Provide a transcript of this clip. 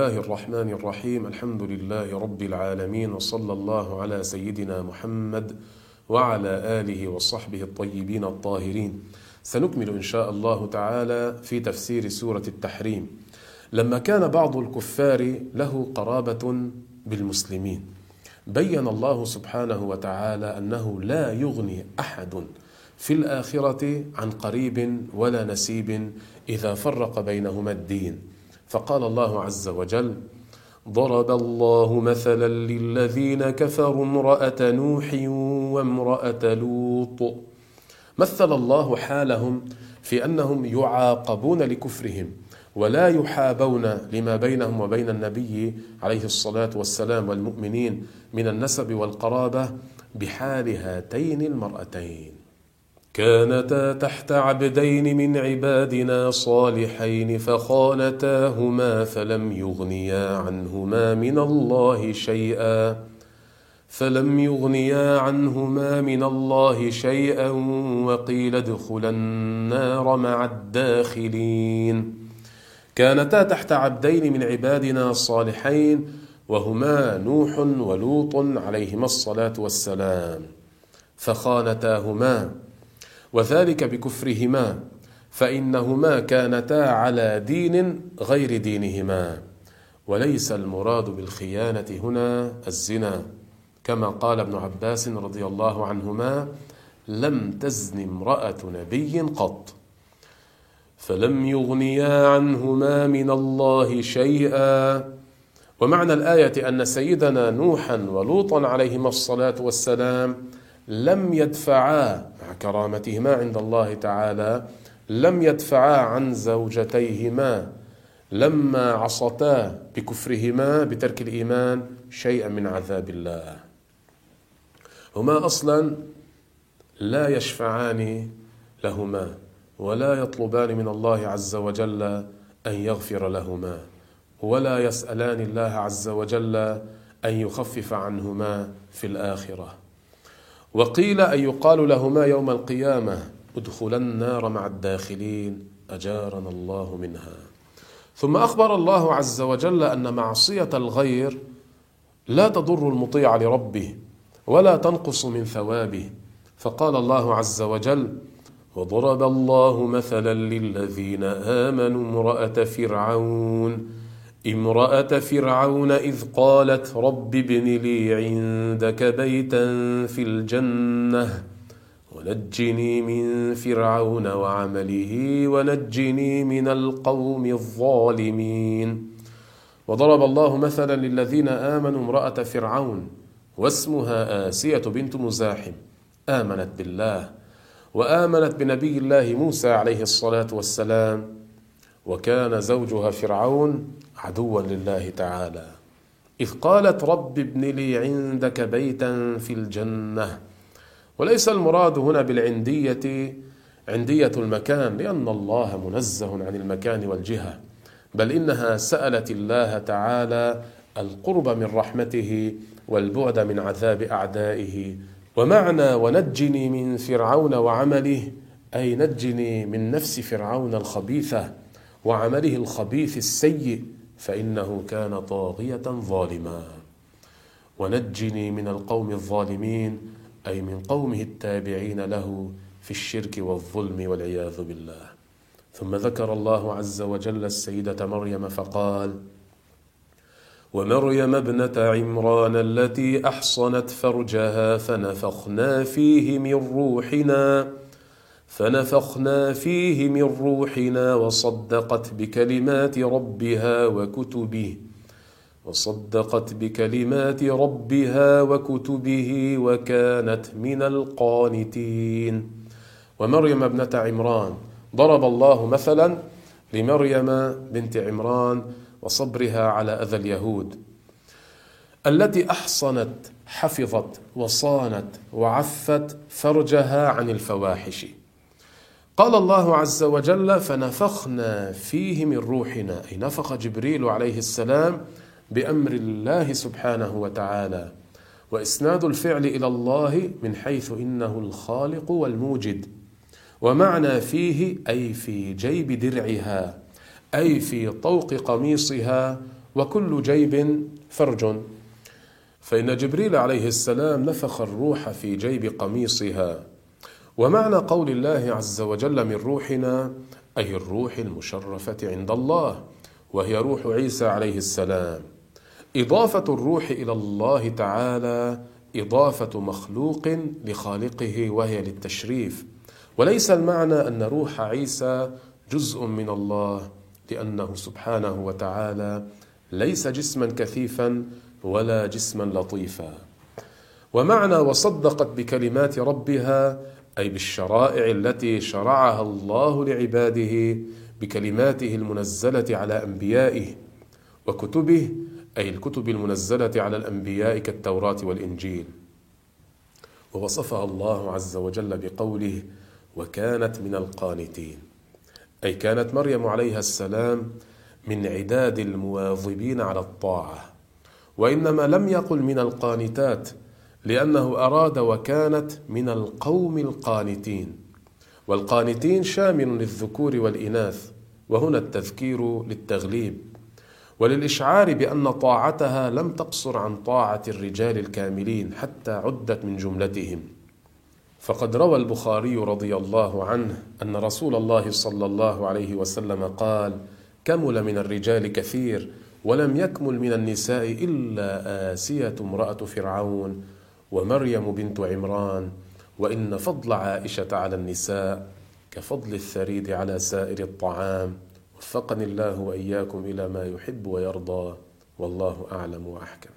الله الرحمن الرحيم. الحمد لله رب العالمين وصلى الله على سيدنا محمد وعلى آله وصحبه الطيبين الطاهرين. سنكمل إن شاء الله تعالى في تفسير سورة التحريم. لما كان بعض الكفار له قرابة بالمسلمين بين الله سبحانه وتعالى أنه لا يغني أحد في الآخرة عن قريب ولا نسيب إذا فرق بينهما الدين. فقال الله عز وجل ضرب الله مثلا للذين كفروا امرأة نوح وامرأة لوط. مثل الله حالهم في أنهم يعاقبون لكفرهم ولا يحابون لما بينهم وبين النبي عليه الصلاة والسلام والمؤمنين من النسب والقرابة بحال هاتين المرأتين. كانتا تحت عبدين من عبادنا صالحين فخانتاهما فلم يغنيا عنهما من الله شيئا. فلم يغنيا عنهما من الله شيئا وقيل ادخلا النار مع الداخلين. كانتا تحت عبدين من عبادنا الصالحين وهما نوح ولوط عليهما الصلاة والسلام. فخانتاهما وذلك بكفرهما فإنهما كانتا على دين غير دينهما. وليس المراد بالخيانة هنا الزنا. كما قال ابن عباس رضي الله عنهما لم تزن امرأة نبي قط. فلم يغنيا عنهما من الله شيئا. ومعنى الآية أن سيدنا نوحا ولوطا عليهما الصلاة والسلام لم يدفعا كرامتهما عند الله تعالى لم يدفعا عن زوجتيهما لما عصتا بكفرهما بترك الإيمان شيئا من عذاب الله. هما أصلا لا يشفعان لهما ولا يطلبان من الله عز وجل أن يغفر لهما ولا يسألان الله عز وجل أن يخفف عنهما في الآخرة. وقيل أن يقال لهما يوم القيامة ادخلا النار مع الداخلين أجارنا الله منها. ثم أخبر الله عز وجل أن معصية الغير لا تضر المطيع لربه ولا تنقص من ثوابه. فقال الله عز وجل وضرب الله مثلا للذين آمنوا امرأة فرعون امرأة فرعون إذ قالت رب ابن لي عندك بيتا في الجنة ونجني من فرعون وعمله ونجني من القوم الظالمين. وضرب الله مثلا للذين آمنوا امرأة فرعون واسمها آسية بنت مزاحم. آمنت بالله وآمنت بنبي الله موسى عليه الصلاة والسلام وكان زوجها فرعون عدوا لله تعالى. إذ قالت رب ابن لي عندك بيتا في الجنة. وليس المراد هنا بالعندية عندية المكان لأن الله منزه عن المكان والجهة. بل إنها سألت الله تعالى القرب من رحمته والبعد من عذاب أعدائه. ومعنى ونجني من فرعون وعمله أي نجني من نفس فرعون الخبيثة. وعمله الخبيث السيء فإنه كان طاغية ظالما. ونجني من القوم الظالمين أي من قومه التابعين له في الشرك والظلم والعياذ بالله. ثم ذكر الله عز وجل السيدة مريم فقال ومريم ابنة عمران التي أحصنت فرجها فنفخنا فيه من روحنا. فنفخنا فيه من روحنا وصدقت بكلمات ربها وكتبه وصدقت بكلمات ربها وكتبه وكانت من القانتين. ومريم ابنة عمران ضرب الله مثلا لمريم بنت عمران وصبرها على أذى اليهود. التي أحصنت حفظت وصانت وعفت فرجها عن الفواحش. قال الله عز وجل فنفخنا فيه من روحنا. أي نفخ جبريل عليه السلام بأمر الله سبحانه وتعالى وإسناد الفعل إلى الله من حيث إنه الخالق والموجد ومعنى فيه أي في جيب درعها أي في طوق قميصها وكل جيب فرج. فإن جبريل عليه السلام نفخ الروح في جيب قميصها ومعنى قول الله عز وجل من روحنا أي الروح المشرفة عند الله وهي روح عيسى عليه السلام. إضافة الروح إلى الله تعالى إضافة مخلوق لخالقه وهي للتشريف. وليس المعنى أن روح عيسى جزء من الله لأنه سبحانه وتعالى ليس جسما كثيفا ولا جسما لطيفا. ومعنى وصدقت بكلمات ربها أي بالشرائع التي شرعها الله لعباده بكلماته المنزلة على أنبيائه وكتبه أي الكتب المنزلة على الأنبياء كالتوراة والإنجيل. ووصفها الله عز وجل بقوله وكانت من القانتين أي كانت مريم عليها السلام من عداد المواظبين على الطاعة. وإنما لم يقل من القانتات لأنه أراد وكانت من القوم القانتين. والقانتين شامل للذكور والإناث وهنا التذكير للتغليب. وللإشعار بأن طاعتها لم تقصر عن طاعة الرجال الكاملين حتى عدت من جملتهم. فقد روى البخاري رضي الله عنه أن رسول الله صلى الله عليه وسلم قال كمل من الرجال كثير ولم يكمل من النساء إلا آسية امرأة فرعون ومريم بنت عمران وإن فضل عائشة على النساء كفضل الثريد على سائر الطعام. وفقني الله وإياكم إلى ما يحب ويرضى والله أعلم وأحكم.